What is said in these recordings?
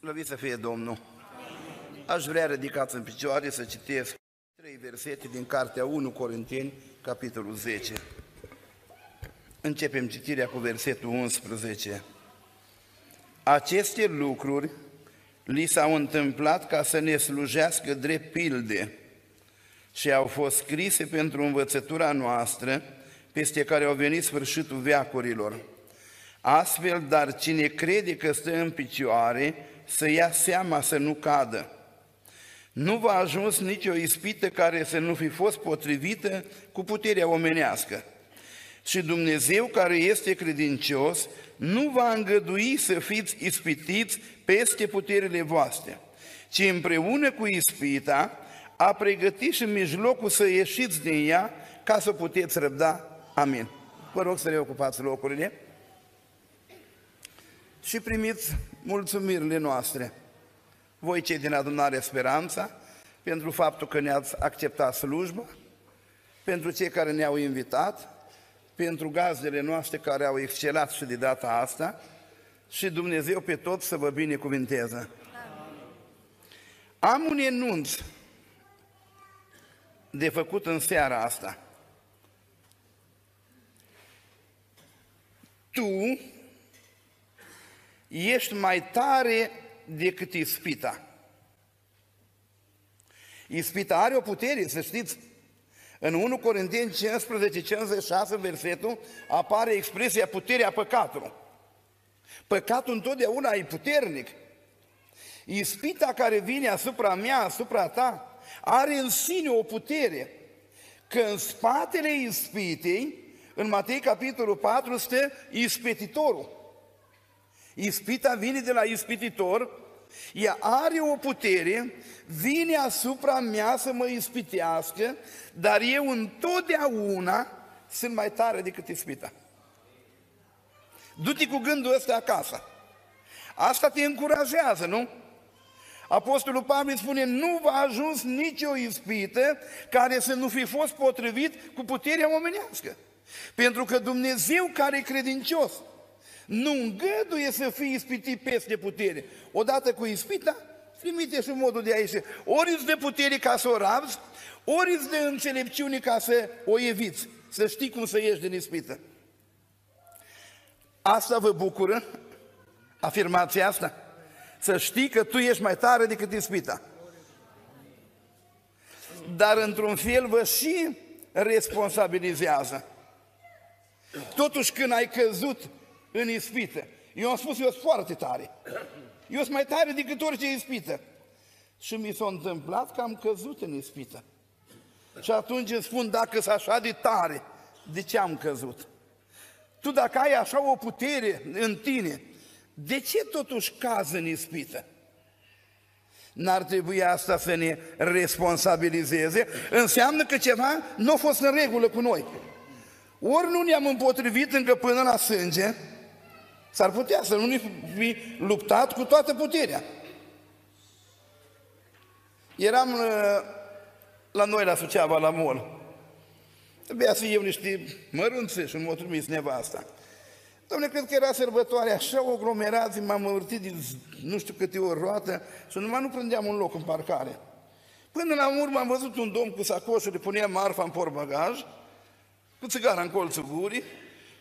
Slăvit să fie Domnul! Aș vrea ridicați în picioare să citesc trei versete din Cartea 1 Corinteni, capitolul 10. Începem citirea cu versetul 11. Aceste lucruri li s-au întâmplat ca să ne slujească drept pilde și au fost scrise pentru învățătura noastră, peste care au venit sfârșitul veacurilor. Astfel, dar cine crede că stă în picioare, să ia seama să nu cadă. Nu va ajuns nicio ispită care să nu fi fost potrivită cu puterea omenească. Și Dumnezeu, care este credincios, nu va îngădui să fiți ispitiți peste puterile voastre, ci împreună cu ispita a pregătit și mijlocul să ieșiți din ea ca să puteți răbda. Amin. Vă rog să reocupați locurile și primiți mulțumirile noastre. Voi cei din adunare Speranța, pentru faptul că ne-ați acceptat slujba, pentru cei care ne-au invitat, pentru gazdele noastre care au excelat și de data asta și Dumnezeu pe tot să vă binecuvinteze. Am un enunț de făcut în seara asta. Tu ești mai tare decât ispita. Ispita are o putere, să știți. În 1 Corinteni 15, 56, versetul, apare expresia puterea păcatului. Păcatul întotdeauna e puternic. Ispita care vine asupra mea, asupra ta, are în sine o putere. Că în spatele ispitei, în Matei capitolul 4, stă ispititorul. Ispita vine de la ispititor, ea are o putere, vine asupra mea să mă ispitească, dar eu întotdeauna sunt mai tare decât ispita. Du-te cu gândul ăsta acasă. Asta te încurajează, nu? Apostolul Pavel spune, nu va ajuns nicio ispită care să nu fi fost potrivit cu puterea omenească. Pentru că Dumnezeu care e credincios, nu îngăduie să fii ispitit peste putere. Odată cu ispita, trimite și modul de a ieși. Ori îți de putere ca să o rabzi, ori îți de înțelepciune ca să o eviți, să știi cum să ieși din ispită. Asta vă bucură, afirmația asta? Să știi că tu ești mai tare decât ispita. Dar într-un fel vă și responsabilizează. Totuși când ai căzut în ispită. Eu am spus, eu sunt foarte tare. Eu sunt mai tare decât orice ispită. Și mi s-a întâmplat că am căzut în ispită. Și atunci îmi spun, dacă sunt așa de tare, de ce am căzut? Tu dacă ai așa o putere în tine, de ce totuși cazi în ispită? N-ar trebui asta să ne responsabilizeze? Înseamnă că ceva nu a fost în regulă cu noi. Ori nu ne-am împotrivit încă până la sânge, S-ar putea să nu fi luptat cu toată puterea. Eram uh, la noi la Suceava, la mol. Trebuia să iau niște mărunțe și m-a trimis nevasta. Dom'le, cred că era sărbătoare, așa o glomerație, m-am învârtit din nu știu câte ori roată și numai nu prândeam un loc în parcare. Până la urmă am văzut un domn cu sacoșuri, punea marfa în portbagaj, cu țigara în colțul gurii,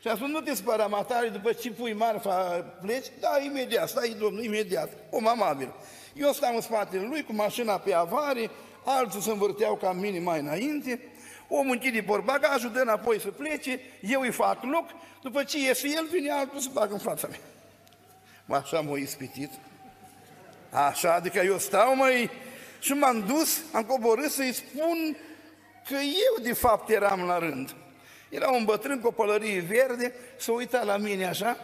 și a spus, nu te spăra matare, după ce pui marfa, pleci? Da, imediat, stai domnul, imediat, om amabil. Eu stau în spatele lui cu mașina pe avare, alții se învârteau ca mine mai înainte, omul închide portbagajul, dă înapoi să plece, eu îi fac loc, după ce iese el, vine altul să bagă în fața mea. Mă, așa m-a ispitit. Așa, adică eu stau, mai și m-am dus, am coborât să-i spun că eu de fapt eram la rând. Era un bătrân cu o pălărie verde, s-a uitat la mine așa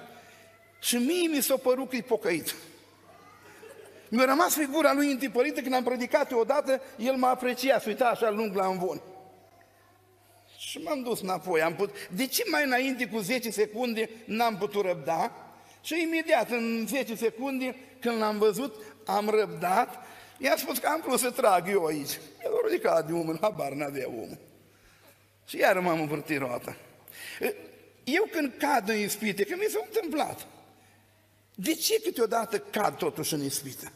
și mie mi s-a părut că e pocăit. Mi-a rămas figura lui întipărită când am predicat odată, el m-a apreciat, se uita așa lung la învon. Și m-am dus înapoi. Am put... De ce mai înainte cu 10 secunde n-am putut răbda? Și imediat, în 10 secunde, când l-am văzut, am răbdat. I-a spus că am vrut să trag eu aici. El a ridicat de umăr, habar n-avea omul. Și iar m-am învârtit roata. Eu când cad în ispite, că mi s-a întâmplat, De ce câteodată cad totuși în ispită?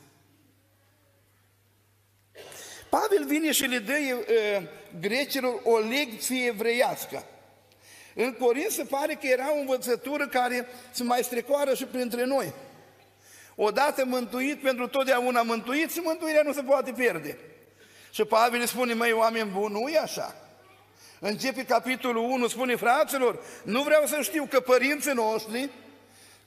Pavel vine și le dă uh, grecilor o lecție evreiască. În Corint se pare că era o învățătură care se mai strecoară și printre noi. Odată mântuit, pentru totdeauna mântuit și mântuirea nu se poate pierde. Și Pavel îi spune, măi, oameni buni, nu e așa. Începe capitolul 1, spune, fraților, nu vreau să știu că părinții noștri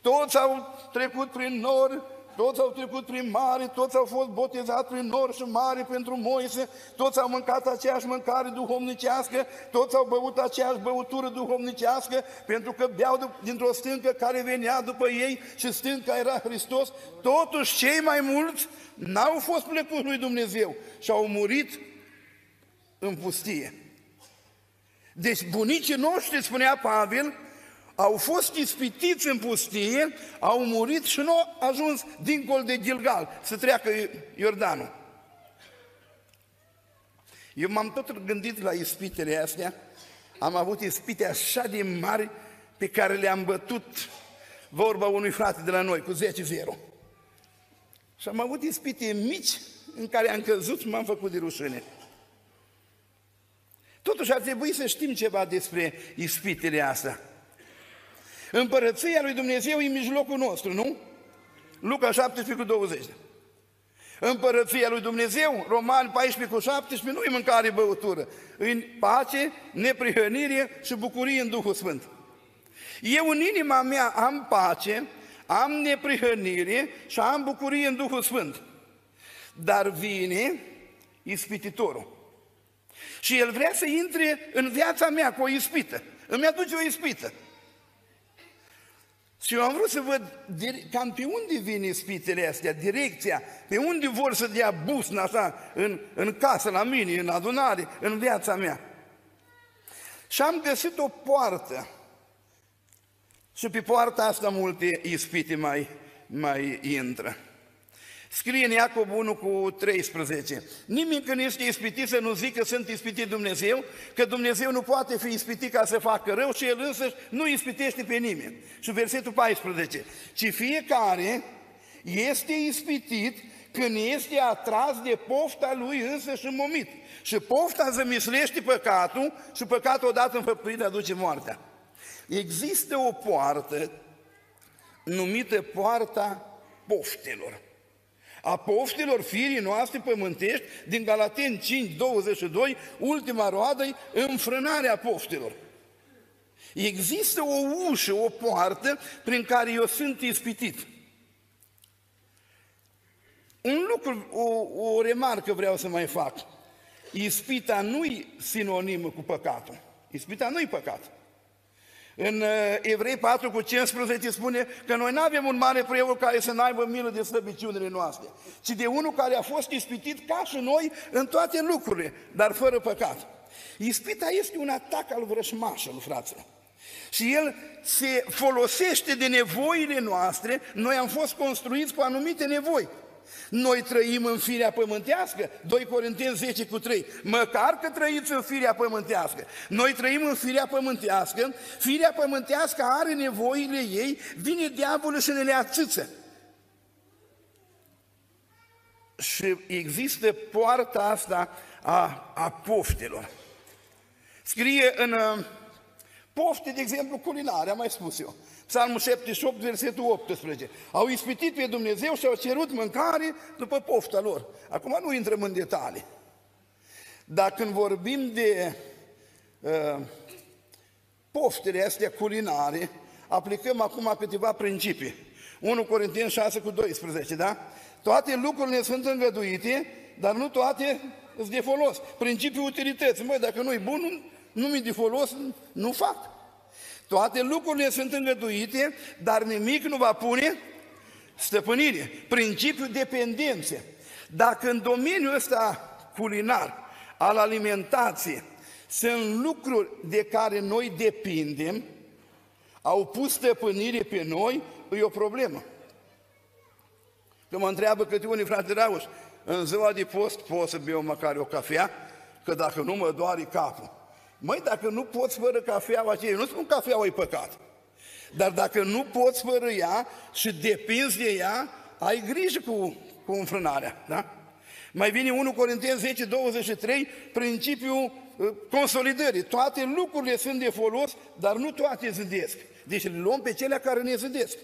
toți au trecut prin nori, toți au trecut prin mare, toți au fost botezați prin nor și mare pentru Moise, toți au mâncat aceeași mâncare duhovnicească, toți au băut aceeași băutură duhovnicească, pentru că beau dintr-o stâncă care venea după ei și stânca era Hristos. Totuși, cei mai mulți n-au fost plăcuți lui Dumnezeu și au murit în pustie. Deci bunicii noștri, spunea Pavel, au fost ispitiți în pustie, au murit și nu au ajuns dincolo de Gilgal să treacă Iordanul. Eu m-am tot gândit la ispitele astea, am avut ispite așa de mari pe care le-am bătut vorba unui frate de la noi cu 10-0. Și am avut ispite mici în care am căzut și m-am făcut de rușine. Totuși ar trebui să știm ceva despre ispitele astea. Împărăția lui Dumnezeu e în mijlocul nostru, nu? Luca 17 cu 20. Împărăția lui Dumnezeu, Romani 14 cu 17, nu e mâncare băutură, în pace, neprihănire și bucurie în Duhul Sfânt. Eu în inima mea am pace, am neprihănire și am bucurie în Duhul Sfânt. Dar vine ispititorul. Și el vrea să intre în viața mea cu o ispită. Îmi aduce o ispită. Și eu am vrut să văd cam pe unde vin ispitele astea, direcția, pe unde vor să dea busna așa în, în casă, la mine, în adunare, în viața mea. Și am găsit o poartă. Și pe poarta asta multe ispite mai, mai intră. Scrie în Iacob 1 cu 13. Nimeni când este ispitit să nu zică sunt ispitit Dumnezeu, că Dumnezeu nu poate fi ispitit ca să facă rău și El însăși nu ispitește pe nimeni. Și versetul 14. Ci fiecare este ispitit când este atras de pofta lui însăși momit. Și pofta zămislește păcatul și păcatul odată înfăptuit aduce moartea. Există o poartă numită poarta poftelor a poftilor firii noastre pământești, din Galaten 5, 22, ultima roadă înfrânarea poftilor. Există o ușă, o poartă prin care eu sunt ispitit. Un lucru, o, o remarcă vreau să mai fac. Ispita nu-i sinonimă cu păcatul. Ispita nu-i păcat. În uh, Evrei 4 cu 15 spune că noi nu avem un mare preot care să n-aibă milă de slăbiciunile noastre, ci de unul care a fost ispitit ca și noi în toate lucrurile, dar fără păcat. Ispita este un atac al vrășmașului, fraților. Și el se folosește de nevoile noastre, noi am fost construiți cu anumite nevoi. Noi trăim în firea pământească, 2 Corinteni 10 cu 3, măcar că trăiți în firea pământească. Noi trăim în firea pământească, firea pământească are nevoile ei, vine diavolul și ne le atâță. Și există poarta asta a, a poftelor. Scrie în uh, pofte, de exemplu, culinare, am mai spus eu. Psalmul 78, versetul 18. Au ispitit pe Dumnezeu și au cerut mâncare după pofta lor. Acum nu intrăm în detalii. Dar când vorbim de uh, poftele astea culinare, aplicăm acum câteva principii. 1 Corinteni 6 cu 12, da? Toate lucrurile sunt îngăduite, dar nu toate sunt de folos. Principiul utilității. Măi, dacă nu e bun, nu, nu mi de folos, nu fac. Toate lucrurile sunt îngăduite, dar nimic nu va pune stăpânire. Principiul dependenței. Dacă în domeniul ăsta culinar, al alimentației, sunt lucruri de care noi depindem, au pus stăpânire pe noi, e o problemă. Că mă întreabă câte unii frate Rauș, în ziua de post pot să beau măcar o cafea, că dacă nu mă doare capul. Măi, dacă nu poți fără cafeaua aceea, nu spun cafeaua e păcat. Dar dacă nu poți fără ea și depinzi de ea, ai grijă cu, cu înfrânarea. Da? Mai vine 1 Corinteni 10, 23, principiul uh, consolidării. Toate lucrurile sunt de folos, dar nu toate zândesc. Deci le luăm pe cele care ne zândesc.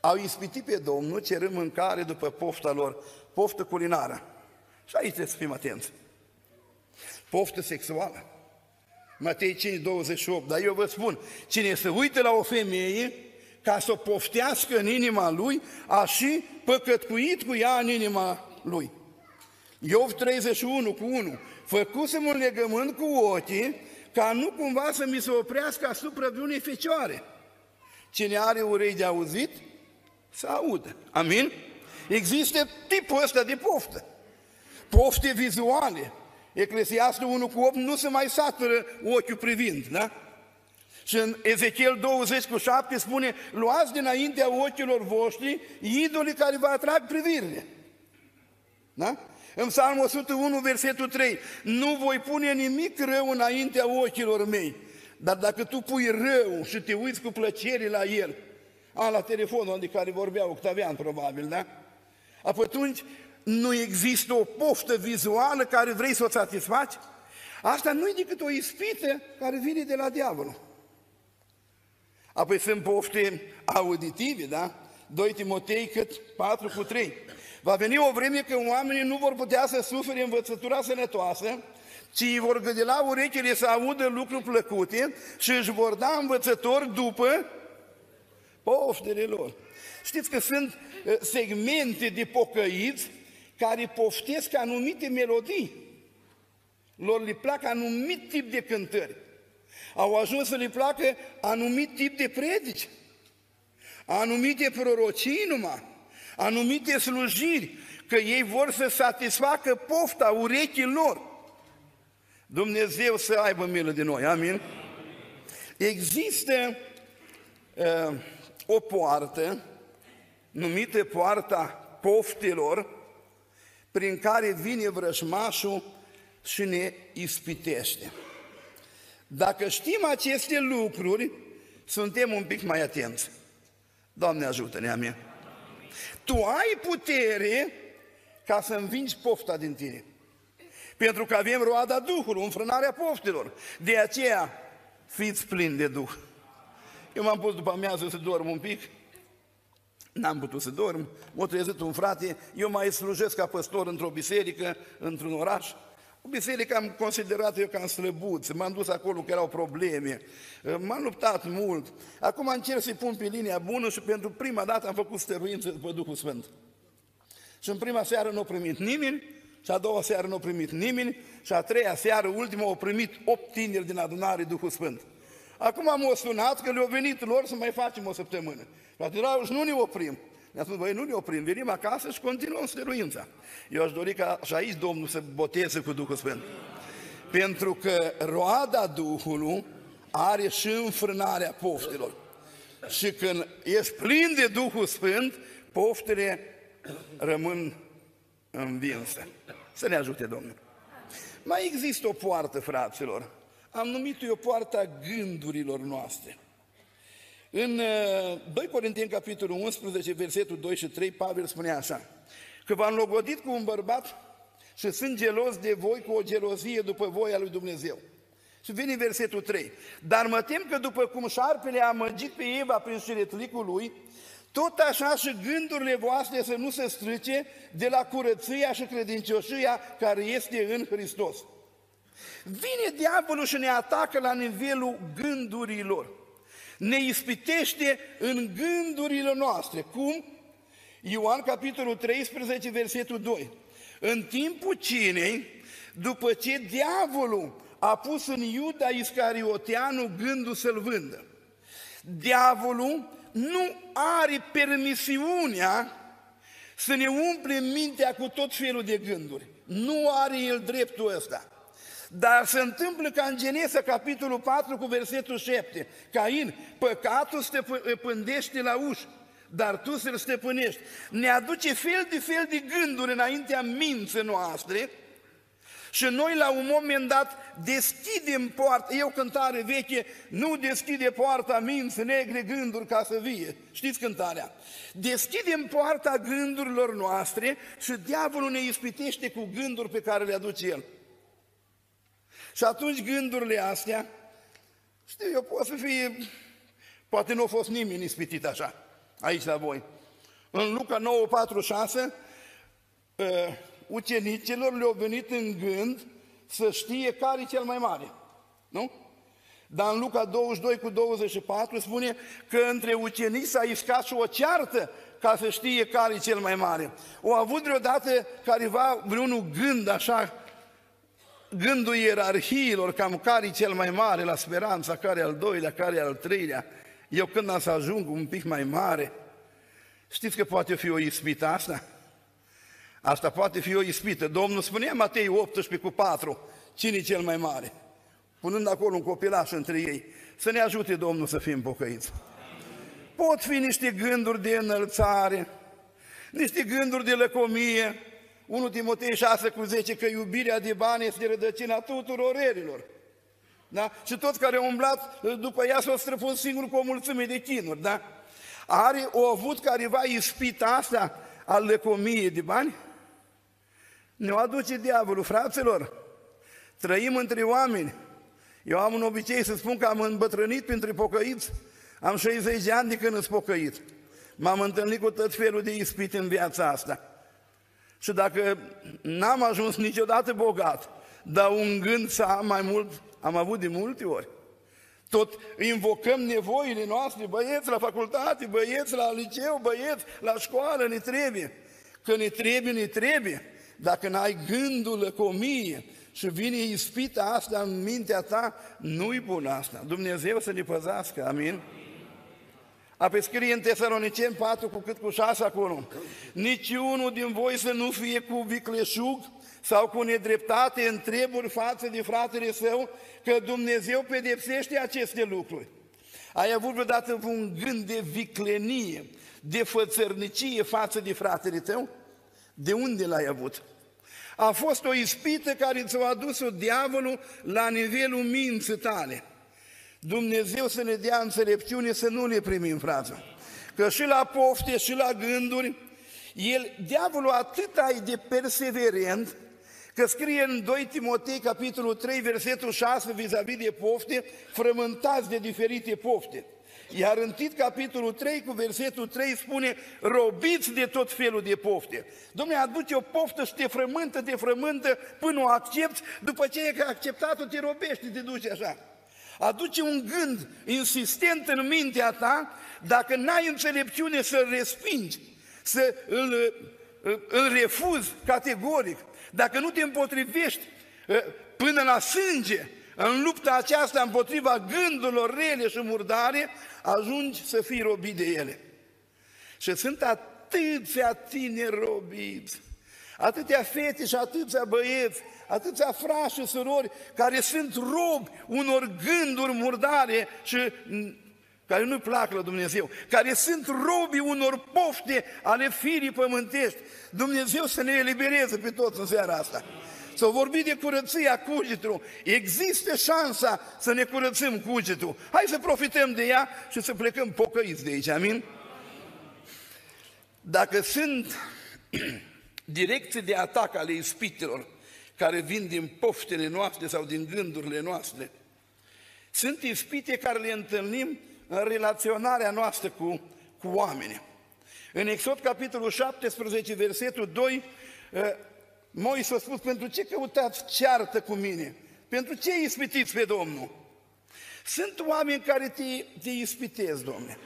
Au ispitit pe Domnul cerând mâncare după pofta lor, poftă culinară. Și aici trebuie să fim atenți. Poftă sexuală. Matei 5, 28. Dar eu vă spun, cine se uită la o femeie ca să o poftească în inima lui, a și păcătcuit cu ea în inima lui. Iov 31 cu 1. Făcusem un legământ cu ochii ca nu cumva să mi se oprească asupra unei fecioare. Cine are urei de auzit, să audă. Amin? Există tipul ăsta de poftă. Pofte vizuale. Eclesiastul 1 cu 8 nu se mai satură ochiul privind, da? Și în Ezechiel 20 cu 7 spune, luați dinaintea ochilor voștri idolii care vă atrag privirile. Da? În Psalmul 101, versetul 3, nu voi pune nimic rău înaintea ochilor mei, dar dacă tu pui rău și te uiți cu plăcere la el, a, la telefonul de care vorbea Octavian, probabil, da? Apoi atunci nu există o poftă vizuală care vrei să o satisfaci? Asta nu e decât o ispită care vine de la diavolul. Apoi sunt pofte auditive, da? 2 Timotei cât 4 cu 3. Va veni o vreme când oamenii nu vor putea să sufere învățătura sănătoasă, ci îi vor la urechile să audă lucruri plăcute și își vor da învățători după poftele lor. Știți că sunt uh, segmente de pocăiți care poftesc anumite melodii. Lor le plac anumit tip de cântări. Au ajuns să le placă anumit tip de predici, anumite prorocii numai, anumite slujiri, că ei vor să satisfacă pofta urechii lor. Dumnezeu să aibă milă de noi, amin? Există uh, o poartă numită poarta poftelor, prin care vine vrăjmașul și ne ispitește. Dacă știm aceste lucruri, suntem un pic mai atenți. Doamne ajută-ne, amin. Tu ai putere ca să învingi pofta din tine. Pentru că avem roada Duhului, înfrânarea poftelor. De aceea, fiți plini de Duh. Eu m-am pus după amiază să dorm un pic, n-am putut să dorm, m-a trezit un frate, eu mai slujesc ca păstor într-o biserică, într-un oraș, o biserică am considerat eu ca în slăbuț, m-am dus acolo că erau probleme, m-am luptat mult. Acum încerc să-i pun pe linia bună și pentru prima dată am făcut stăruință după Duhul Sfânt. Și în prima seară nu a primit nimeni, și a doua seară nu a primit nimeni, și a treia seară, ultima, au primit opt tineri din adunare Duhul Sfânt. Acum am o sunat că le-au venit lor să mai facem o săptămână. Frate și nu ne oprim. Ne-a spus, băi, nu ne oprim, venim acasă și continuăm stăruința. Eu aș dori ca și aici Domnul să boteze cu Duhul Sfânt. Pentru că roada Duhului are și înfrânarea poftelor. Și când ești plin de Duhul Sfânt, poftele rămân învinse. Să ne ajute Domnul. Mai există o poartă, fraților. Am numit-o o poartă a gândurilor noastre. În 2 uh, Corinteni, capitolul 11, versetul 2 și 3, Pavel spune așa, că v-am logodit cu un bărbat și sunt gelos de voi cu o gelozie după voia lui Dumnezeu. Și vine versetul 3. Dar mă tem că după cum șarpele a măgit pe Eva prin șiretlicul lui, tot așa și gândurile voastre să nu se strice de la curăția și credincioșia care este în Hristos. Vine diavolul și ne atacă la nivelul gândurilor ne ispitește în gândurile noastre. Cum? Ioan capitolul 13, versetul 2. În timpul cinei, după ce diavolul a pus în Iuda Iscarioteanu gândul să-l vândă, diavolul nu are permisiunea să ne umple mintea cu tot felul de gânduri. Nu are el dreptul ăsta. Dar se întâmplă ca în Genesa, capitolul 4, cu versetul 7. Cain, păcatul te pândește la ușă, dar tu să-l stăpânești. Ne aduce fel de fel de gânduri înaintea minții noastre Și noi la un moment dat deschidem poarta, e o cântare veche, nu deschide poarta minți negre gânduri ca să vie. Știți cântarea? Deschidem poarta gândurilor noastre și diavolul ne ispitește cu gânduri pe care le aduce el. Și atunci gândurile astea, știu eu, pot să fie, poate nu a fost nimeni ispitit așa, aici la voi. În Luca 9, 4, 6, ucenicilor le-au venit în gând să știe care e cel mai mare. Nu? Dar în Luca 22 cu 24 spune că între ucenici s-a iscat și o ceartă ca să știe care e cel mai mare. O avut vreodată careva vreunul gând așa, gândul ierarhiilor, cam care e cel mai mare la speranța, care e al doilea, care e al treilea. Eu când am să ajung un pic mai mare, știți că poate fi o ispită asta? Asta poate fi o ispită. Domnul spunea Matei 18 cu 4, cine e cel mai mare? Punând acolo un copilaș între ei. Să ne ajute Domnul să fim pocăiți. Pot fi niște gânduri de înălțare, niște gânduri de lăcomie. 1 Timotei 6 cu 10 că iubirea de bani este rădăcina tuturor erilor. Da? Și toți care au umblat după ea s-au străpus singur cu o mulțime de chinuri. Da? Are, o avut careva ispita asta al lăcomiei de bani? Ne-o aduce diavolul, fraților. Trăim între oameni. Eu am un obicei să spun că am îmbătrânit printre pocăiți. Am 60 de ani de când sunt pocăit. M-am întâlnit cu tot felul de ispit în viața asta. Și dacă n-am ajuns niciodată bogat, dar un gând să am mai mult, am avut de multe ori. Tot invocăm nevoile noastre, băieți la facultate, băieți la liceu, băieți la școală, ne trebuie. Că ne trebuie, ne trebuie. Dacă n-ai gândul lăcomie și vine ispita asta în mintea ta, nu-i bun asta. Dumnezeu să ne păzească, amin? Apoi scrie în Tesaloniceni 4 cu cât cu 6 acolo. Niciunul din voi să nu fie cu vicleșug sau cu nedreptate în treburi față de fratele său, că Dumnezeu pedepsește aceste lucruri. Ai avut vreodată un gând de viclenie, de fățărnicie față de fratele tău? De unde l-ai avut? A fost o ispită care ți-a adus-o diavolul la nivelul minții tale. Dumnezeu să ne dea înțelepciune să nu le primim, frate. Că și la pofte și la gânduri, el, diavolul atât ai de perseverent, că scrie în 2 Timotei, capitolul 3, versetul 6, vis-a-vis de pofte, frământați de diferite pofte. Iar în Tit, capitolul 3, cu versetul 3, spune, robiți de tot felul de pofte. Domnule, aduce o poftă și te frământă, te frământă până o accepti, după ce ai acceptat-o, te robești, te duci așa. Aduce un gând insistent în mintea ta, dacă n-ai înțelepciune să-l respingi, să îl, îl refuzi categoric, dacă nu te împotrivești până la sânge, în lupta aceasta împotriva gândurilor rele și murdare, ajungi să fii robit de ele. Și sunt atâția tineri robiți, atâtea fete și atâția băieți, atâția frași și surori care sunt robi unor gânduri murdare și care nu-i plac la Dumnezeu, care sunt robii unor pofte ale firii pământești. Dumnezeu să ne elibereze pe toți în seara asta. Să vorbim de curăția cugetului. Există șansa să ne curățăm cugetul. Hai să profităm de ea și să plecăm pocăiți de aici, amin? Dacă sunt direcții de atac ale ispitelor care vin din poftele noastre sau din gândurile noastre, sunt ispite care le întâlnim în relaționarea noastră cu, cu oamenii. În Exod, capitolul 17, versetul 2, Moise a spus, pentru ce căutați ceartă cu mine? Pentru ce ispitiți pe Domnul? Sunt oameni care te, te ispitesc, Domnule.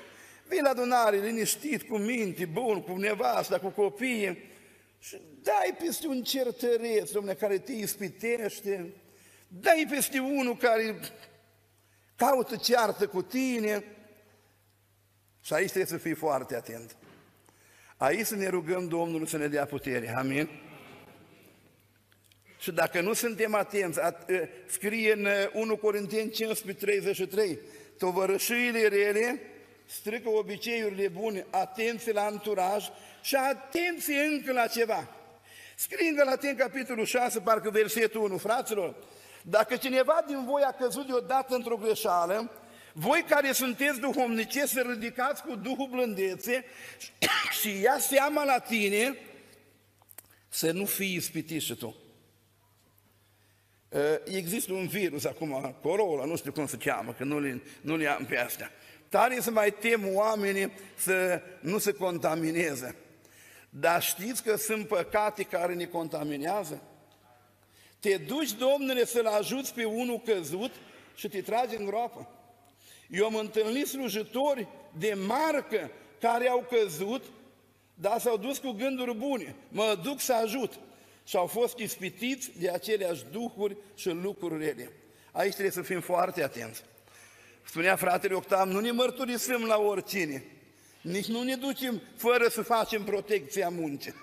Vii la adunare liniștit, cu minte, bun, cu nevasta, cu copiii și dai peste un certăreț, Domnule, care te ispitește, dai peste unul care caută ceartă cu tine și aici trebuie să fii foarte atent. Aici să ne rugăm Domnul să ne dea putere. Amin? Și dacă nu suntem atenți, scrie în 1 Corinteni 15, 33, tovărășiile rele strică obiceiurile bune, atenție la anturaj și atenție încă la ceva. Scrie în Galaten, capitolul 6, parcă versetul 1, fraților, dacă cineva din voi a căzut deodată într-o greșeală, voi care sunteți duhovnice să ridicați cu Duhul blândețe și ia seama la tine să nu fii ispitit și tu. Există un virus acum, corola, nu știu cum se cheamă, că nu le, nu le am pe astea. Tare să mai tem oamenii să nu se contamineze. Dar știți că sunt păcate care ne contaminează? Te duci, Domnule, să-l ajuți pe unul căzut și te tragi în groapă. Eu am întâlnit slujitori de marcă care au căzut, dar s-au dus cu gânduri bune. Mă duc să ajut. Și au fost ispitiți de aceleași duhuri și lucruri rele. Aici trebuie să fim foarte atenți. Spunea fratele Octav, nu ne mărturisim la oricine. Nici nu ne ducem fără să facem protecția muncii.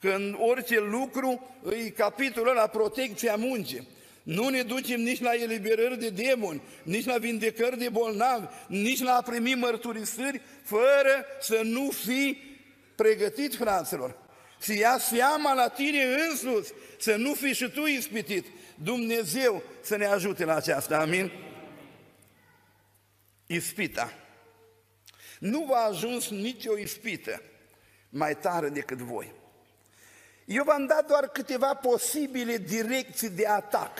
Că în orice lucru îi capitolul la protecția muncii. Nu ne ducem nici la eliberări de demoni, nici la vindecări de bolnavi, nici la a primi mărturisiri, fără să nu fii pregătit, fraților. Să ia seama la tine însuți, să nu fii și tu ispitit. Dumnezeu să ne ajute la aceasta, amin? Ispita. Nu v-a ajuns nicio ispită mai tare decât voi. Eu v-am dat doar câteva posibile direcții de atac.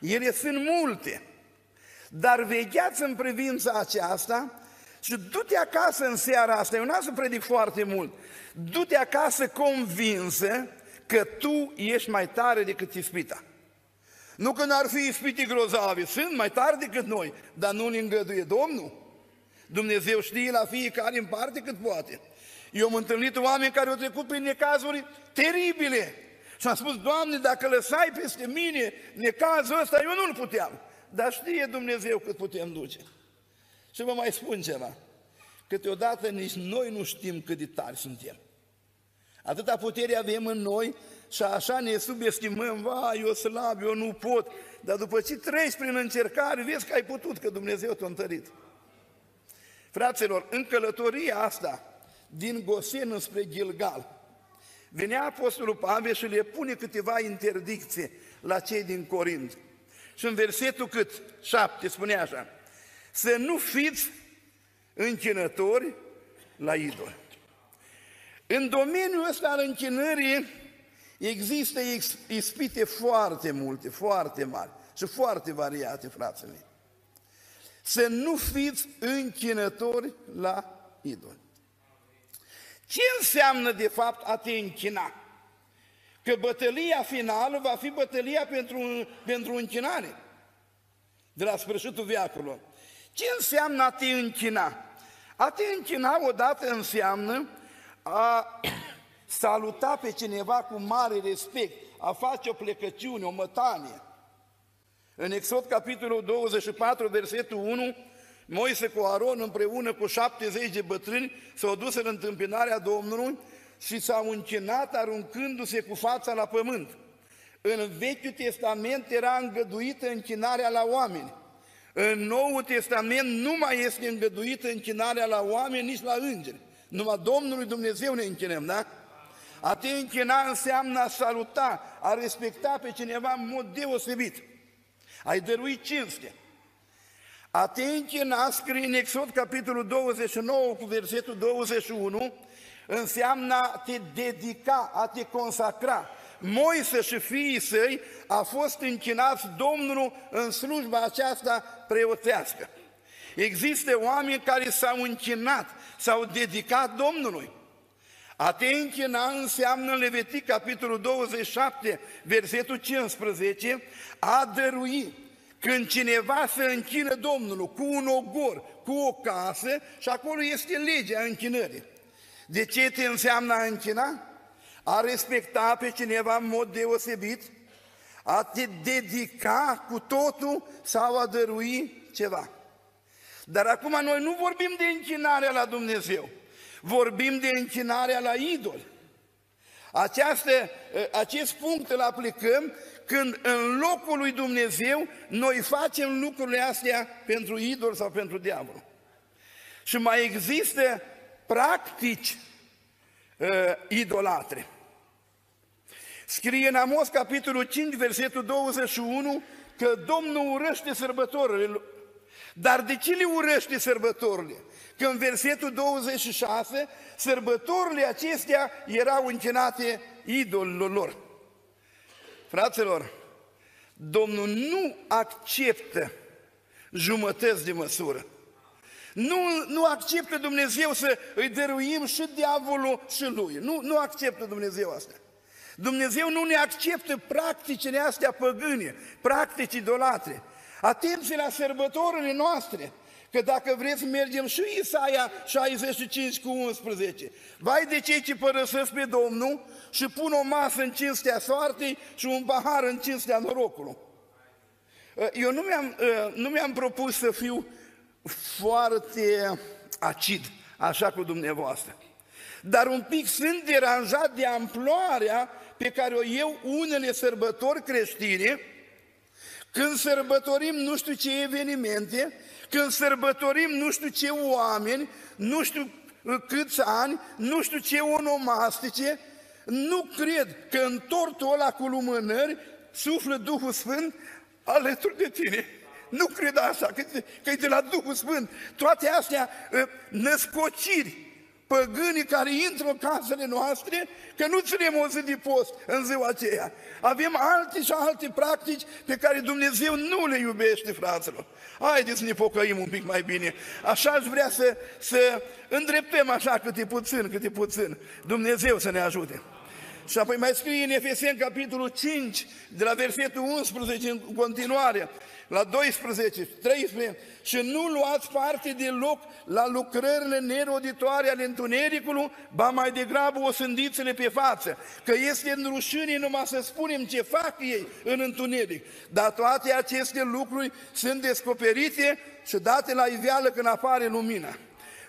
Ele sunt multe. Dar vegheați în privința aceasta și du-te acasă în seara asta. Eu n-am să predic foarte mult. Du-te acasă convinsă că tu ești mai tare decât ispita. Nu că n-ar fi ispite grozave, sunt mai tare decât noi, dar nu ne îngăduie Domnul. Dumnezeu știe la fiecare în parte cât poate. Eu am întâlnit oameni care au trecut prin necazuri teribile. Și am spus, Doamne, dacă lăsai peste mine necazul ăsta, eu nu-l puteam. Dar știe Dumnezeu cât putem duce. Și vă mai spun ceva. Câteodată nici noi nu știm cât de tari suntem. Atâta putere avem în noi și așa ne subestimăm, va, eu slab, eu nu pot. Dar după ce treci prin încercare, vezi că ai putut, că Dumnezeu te-a întărit. Fraților, în călătoria asta, din Gosen spre Gilgal, venea Apostolul Pavel și le pune câteva interdicții la cei din Corint. Și în versetul cât? Șapte, spune așa, să nu fiți închinători la idol. În domeniul ăsta al închinării există ispite foarte multe, foarte mari și foarte variate, frații mei să nu fiți închinători la idol. Ce înseamnă de fapt a te închina? Că bătălia finală va fi bătălia pentru, pentru închinare de la sfârșitul viacului. Ce înseamnă a te închina? A te închina odată înseamnă a saluta pe cineva cu mare respect, a face o plecăciune, o mătanie. În Exod, capitolul 24, versetul 1, Moise cu Aron împreună cu 70 de bătrâni s-au dus în întâmpinarea Domnului și s-au închinat aruncându-se cu fața la pământ. În Vechiul Testament era îngăduită închinarea la oameni. În Noul Testament nu mai este îngăduită închinarea la oameni, nici la îngeri. Numai Domnului Dumnezeu ne închinăm, da? A te închina înseamnă a saluta, a respecta pe cineva în mod deosebit ai dăruit cinste. A te închina, scrie în Exod, capitolul 29, cu versetul 21, înseamnă a te dedica, a te consacra. Moise și fiii săi a fost închinați Domnul în slujba aceasta preoțească. Există oameni care s-au închinat, s-au dedicat Domnului. A te închina înseamnă în Levitic, capitolul 27, versetul 15, a dărui. Când cineva se închină Domnului cu un ogor, cu o casă și acolo este legea închinării. De ce te înseamnă a închina? A respecta pe cineva în mod deosebit? A te dedica cu totul sau a dărui ceva? Dar acum noi nu vorbim de închinarea la Dumnezeu vorbim de închinarea la idol. Această, acest punct îl aplicăm când în locul lui Dumnezeu noi facem lucrurile astea pentru idol sau pentru diavol. Și mai există practici uh, idolatre. Scrie în Amos, capitolul 5, versetul 21, că Domnul urăște sărbătorile. Dar de ce le urăște sărbătorile? Că în versetul 26, sărbătorile acestea erau închinate idolilor lor. Fraților, Domnul nu acceptă jumătăți de măsură. Nu, nu acceptă Dumnezeu să îi dăruim și diavolul și lui. Nu, nu acceptă Dumnezeu asta. Dumnezeu nu ne acceptă practicile astea păgâne, practici idolatre. Atenție la sărbătorile noastre, că dacă vreți să mergem și Isaia 65 cu 11. Vai de cei ce părăsesc pe Domnul și pun o masă în cinstea soartei și un pahar în cinstea norocului. Eu nu mi-am, nu mi-am propus să fiu foarte acid, așa cu dumneavoastră. Dar un pic sunt deranjat de amploarea pe care o iau unele sărbători creștine, când sărbătorim nu știu ce evenimente, când sărbătorim nu știu ce oameni, nu știu câți ani, nu știu ce onomastice, nu cred că în tortul ăla cu lumânări suflă Duhul Sfânt alături de tine. Nu cred asta, că, că e de la Duhul Sfânt. Toate astea ă, născociri păgânii care intră în casele noastre, că nu ținem o zi de post în ziua aceea. Avem alte și alte practici pe care Dumnezeu nu le iubește, fraților. Haideți să ne pocăim un pic mai bine. Așa aș vrea să, să îndreptăm așa câte puțin, câte puțin. Dumnezeu să ne ajute. Și apoi mai scrie în Efeseni, capitolul 5, de la versetul 11 în continuare, la 12, 13, și nu luați parte deloc la lucrările neroditoare ale întunericului, ba mai degrabă o sândiți-le pe față, că este în rușine numai să spunem ce fac ei în întuneric. Dar toate aceste lucruri sunt descoperite și date la iveală când apare lumina.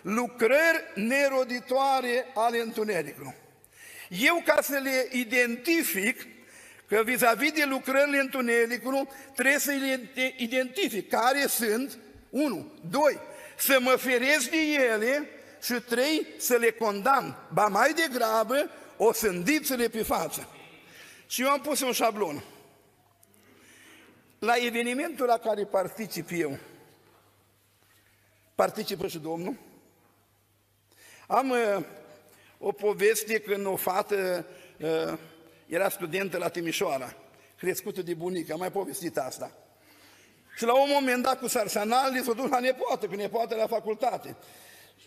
Lucrări neroditoare ale întunericului. Eu, ca să le identific, că vis-a-vis de lucrările întunericului, trebuie să le identific care sunt, unu, doi, să mă feresc de ele și trei, să le condamn. Ba mai degrabă, o sândiți-le pe față. Și eu am pus un șablon. La evenimentul la care particip eu, participă și Domnul. Am uh, o poveste când o fată uh, era studentă la Timișoara, crescută de bunică, am mai povestit asta. Și la un moment dat cu sarsanal, s-a dus la nepoată, cu nepoată la facultate.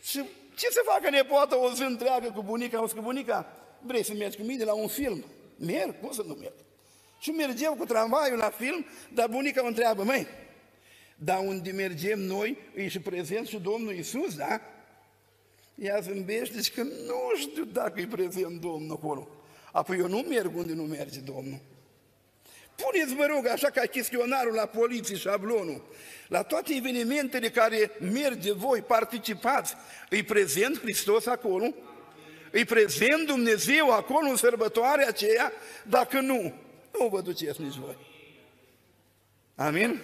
Și ce să facă nepoată o zi întreagă cu bunica? O că bunica, vrei să mergi cu mine la un film? Merg? Cum să nu merg? Și mergeau cu tramvaiul la film, dar bunica o întreabă, măi, dar unde mergem noi, e și prezent și Domnul Isus, da? Ea zâmbește și că nu știu dacă e prezent Domnul acolo. Apoi eu nu merg unde nu merge Domnul. Puneți, vă rog, așa ca chestionarul la poliție, șablonul, la toate evenimentele care merge voi, participați, îi prezent Hristos acolo? Îi prezent Dumnezeu acolo în sărbătoarea aceea? Dacă nu, nu vă duceți nici voi. Amin?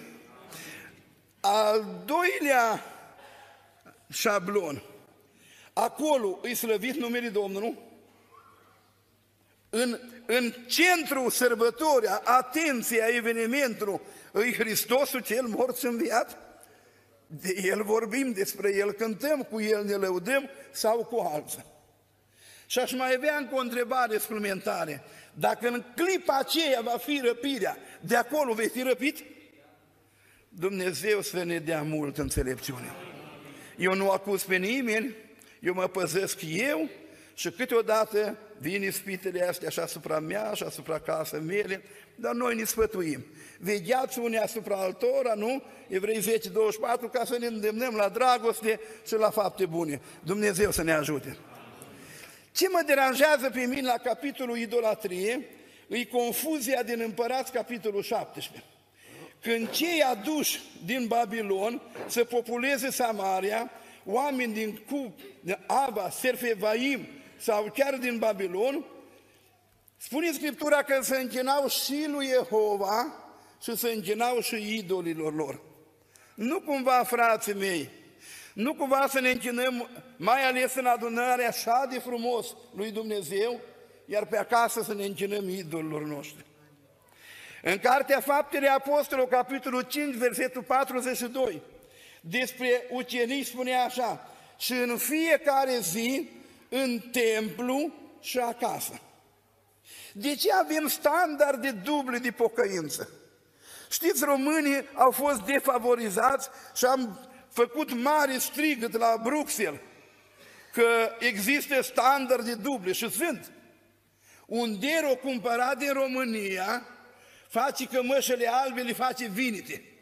Al doilea șablon, acolo îi slăvit numele Domnului, în, în centrul sărbătorii, atenția evenimentului, îi Hristosul cel mort și înviat? De El vorbim, despre El cântăm, cu El ne lăudăm sau cu alții. Și aș mai avea încă o întrebare suplimentare. Dacă în clipa aceea va fi răpirea, de acolo vei fi răpit? Dumnezeu să ne dea mult înțelepciune. Eu nu acuz pe nimeni, eu mă păzesc eu și câteodată vin ispitele astea și asupra mea și asupra casei mele, dar noi ne sfătuim. Vegheați unii asupra altora, nu? Evrei 10, 24, ca să ne îndemnăm la dragoste și la fapte bune. Dumnezeu să ne ajute. Ce mă deranjează pe mine la capitolul idolatrie, îi confuzia din împărați capitolul 17. Când cei aduși din Babilon să populeze Samaria, oameni din Cup, de Aba, Serfevaim, sau chiar din Babilon, spune Scriptura că se închinau și lui Jehova și se închinau și idolilor lor. Nu cumva, frații mei, nu cumva să ne închinăm, mai ales în adunare așa de frumos lui Dumnezeu, iar pe acasă să ne închinăm idolilor noștri. În Cartea Faptele Apostolului, capitolul 5, versetul 42, despre ucenici spune așa, și în fiecare zi în templu și acasă. De ce avem standarde duble de pocăință? Știți, românii au fost defavorizați și am făcut mare strigăt la Bruxelles că există standarde duble și sunt. Un dero cumpărat din România face cămășele albe, le face vinite.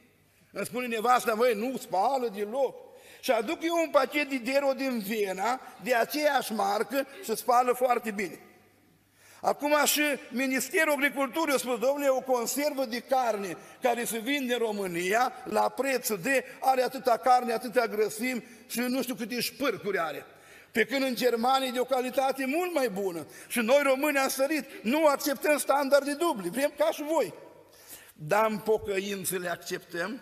Îmi spune nevasta, măi, nu spală deloc. Și aduc eu un pachet de dero din Viena, de aceeași marcă și spală foarte bine. Acum și Ministerul Agriculturii a spus, domnule, o conservă de carne care se vinde în România la prețul de, are atâta carne, atâta grăsimi și nu știu câte șpârcuri are. Pe când în Germania e de o calitate mult mai bună. Și noi români am sărit, nu acceptăm standarde dubli, vrem ca și voi. Dar în pocăință le acceptăm,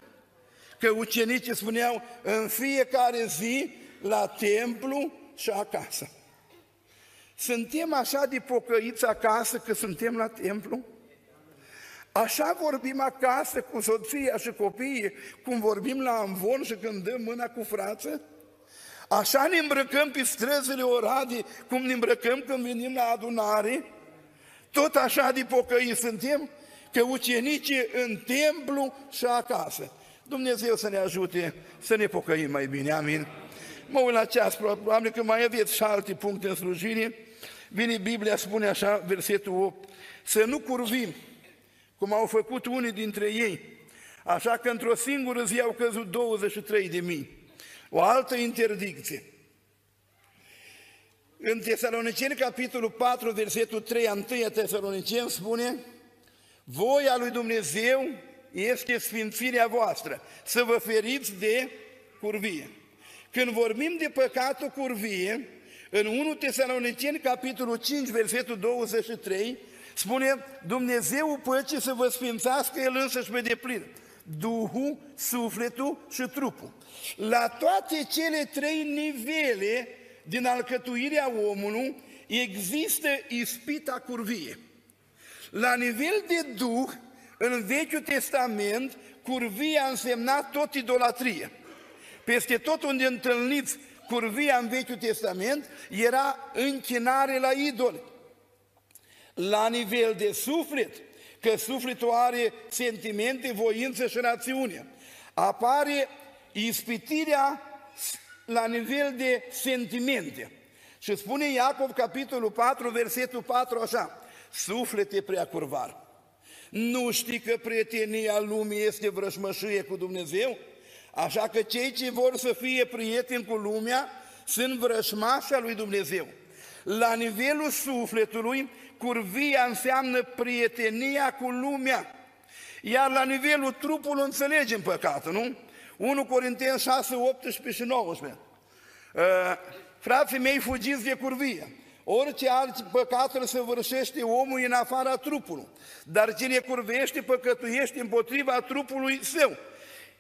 că ucenicii spuneau în fiecare zi la templu și acasă. Suntem așa de pocăiți acasă că suntem la templu? Așa vorbim acasă cu soția și copiii, cum vorbim la amvon și când dăm mâna cu frață? Așa ne îmbrăcăm pe străzile Oradii, cum ne îmbrăcăm când venim la adunare? Tot așa de pocăi suntem? Că ucenicii în templu și acasă. Dumnezeu să ne ajute să ne pocăim mai bine, amin. Mă uit la ceas, probabil că mai aveți și alte puncte în slujire. Vine Biblia, spune așa, versetul 8, să nu curvim, cum au făcut unii dintre ei, așa că într-o singură zi au căzut 23 de mii. O altă interdicție. În Tesaloniceni, capitolul 4, versetul 3, 1 Tesaloniceni spune Voia lui Dumnezeu este sfințirea voastră, să vă feriți de curvie. Când vorbim de păcatul curvie, în 1 Tesaloniceni, capitolul 5, versetul 23, spune Dumnezeu păcii să vă sfințească El însăși pe deplin. Duhul, sufletul și trupul. La toate cele trei nivele din alcătuirea omului există ispita curvie. La nivel de Duh, în Vechiul Testament, curvia însemna tot idolatrie. Peste tot unde întâlniți curvia în Vechiul Testament, era închinare la idoli. La nivel de suflet, că sufletul are sentimente, voință și rațiune. Apare ispitirea la nivel de sentimente. Și spune Iacov, capitolul 4, versetul 4, așa, suflete prea curvar. Nu știi că prietenia lumii este vrășmășie cu Dumnezeu? Așa că cei ce vor să fie prieteni cu lumea sunt vrășmașa lui Dumnezeu. La nivelul sufletului, curvia înseamnă prietenia cu lumea. Iar la nivelul trupului înțelegem păcatul, nu? 1 Corinteni 6, 18 și 19. Uh, frații mei, fugiți de curvie. Orice alt păcat îl săvârșește omul în afara trupului, dar cine curvește păcătuiește împotriva trupului său.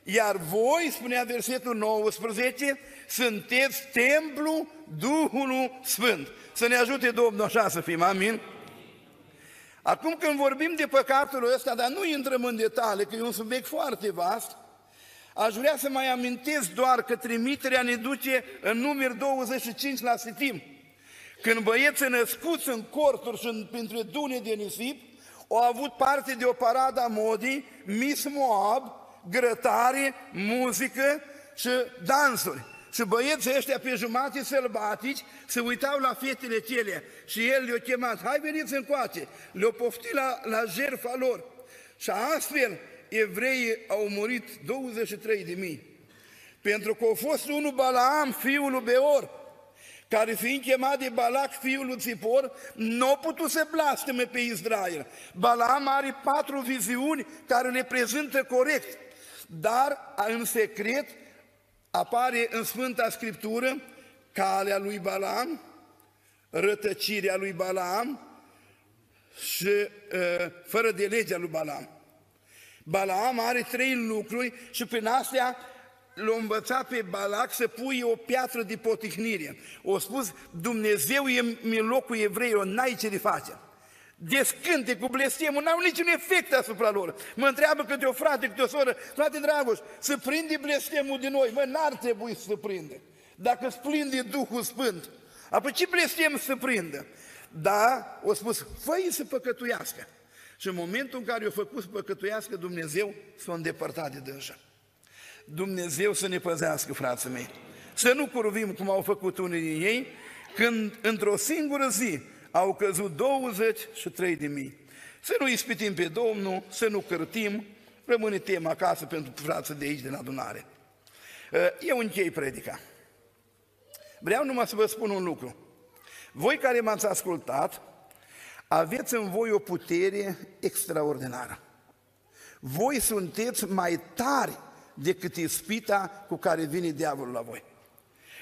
Iar voi, spunea versetul 19, sunteți templu Duhului Sfânt. Să ne ajute Domnul așa să fim, amin? Acum când vorbim de păcatul ăsta, dar nu intrăm în detalii, că e un subiect foarte vast, aș vrea să mai amintesc doar că trimiterea ne duce în număr 25 la Sitim. Când băieții născuți în corturi și în, printre dune de nisip, au avut parte de o paradă a modii, Miss Moab, grătare, muzică și dansuri. Și băieții ăștia pe jumate sălbatici se uitau la fetele cele și el le-a chemat, hai veniți încoace, le-a poftit la, la jertfa lor. Și astfel evreii au murit 23 de mii. Pentru că a fost unul Balaam, fiul lui Beor, care fiind chemat de Balac, fiul lui Țipor, nu a putut să blasteme pe Israel. Balaam are patru viziuni care le prezintă corect, dar în secret apare în Sfânta Scriptură calea lui Balaam, rătăcirea lui Balaam și uh, fără de legea lui Balaam. Balaam are trei lucruri și prin astea l-a învățat pe Balac să pui o piatră de potihnire. O spus, Dumnezeu e în locul evreilor, n-ai ce le face. Descânte cu blestemul, n-au niciun efect asupra lor. Mă întreabă câte o frate, câte o soră, frate Dragoș, să prinde blestemul din noi. Mă, n-ar trebui să prinde. Dacă îți prinde Duhul Sfânt, apoi ce blestem să prindă? Da, o spus, fă să păcătuiască. Și în momentul în care o făcut să păcătuiască, Dumnezeu s-a îndepărtat de dânsa. Dumnezeu să ne păzească, frații mei. Să nu curvim cum au făcut unii din ei, când într-o singură zi au căzut 23 de mii. Să nu ispitim pe Domnul, să nu cărtim, rămâne tema acasă pentru frații de aici, din adunare. Eu închei predica. Vreau numai să vă spun un lucru. Voi care m-ați ascultat, aveți în voi o putere extraordinară. Voi sunteți mai tari decât ispita cu care vine diavolul la voi.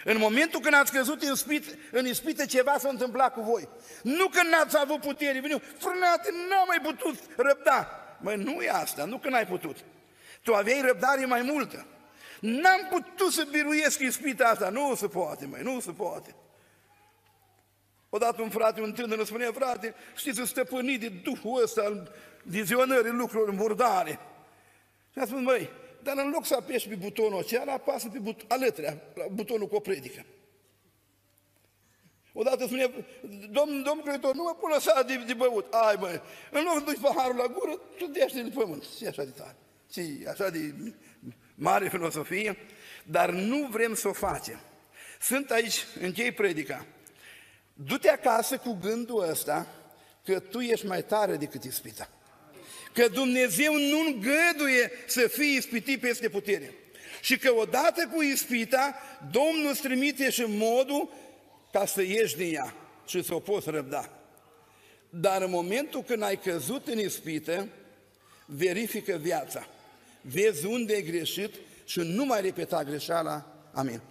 În momentul când ați căzut în, ispit, în ispită, ceva s-a întâmplat cu voi. Nu că n-ați avut putere, vine, frânate, n-am mai putut răbda. Măi, nu e asta, nu că n-ai putut. Tu aveai răbdare mai multă. N-am putut să biruiesc ispita asta. Nu se poate, mai, nu se poate. Odată un frate, un tânăr, îmi spunea, frate, știți, stăpânit de Duhul ăsta al vizionării lucrurilor murdare. Și a spus, măi, dar în loc să apeși pe butonul acela, apasă pe but- alătrea, la butonul cu o predică. Odată spune, domn, domn creditor, nu mă pun lăsa de, de băut. Ai, băi, în loc să duci paharul la gură, tu dește de pământ. Și așa de tare. Și așa de mare filosofie, dar nu vrem să o facem. Sunt aici, închei predica. Du-te acasă cu gândul ăsta că tu ești mai tare decât ispita. Că Dumnezeu nu îngăduie să fii ispitit peste putere. Și că odată cu ispita, Domnul îți trimite și modul ca să ieși din ea și să o poți răbda. Dar în momentul când ai căzut în ispită, verifică viața. Vezi unde ai greșit și nu mai repeta greșeala. Amin.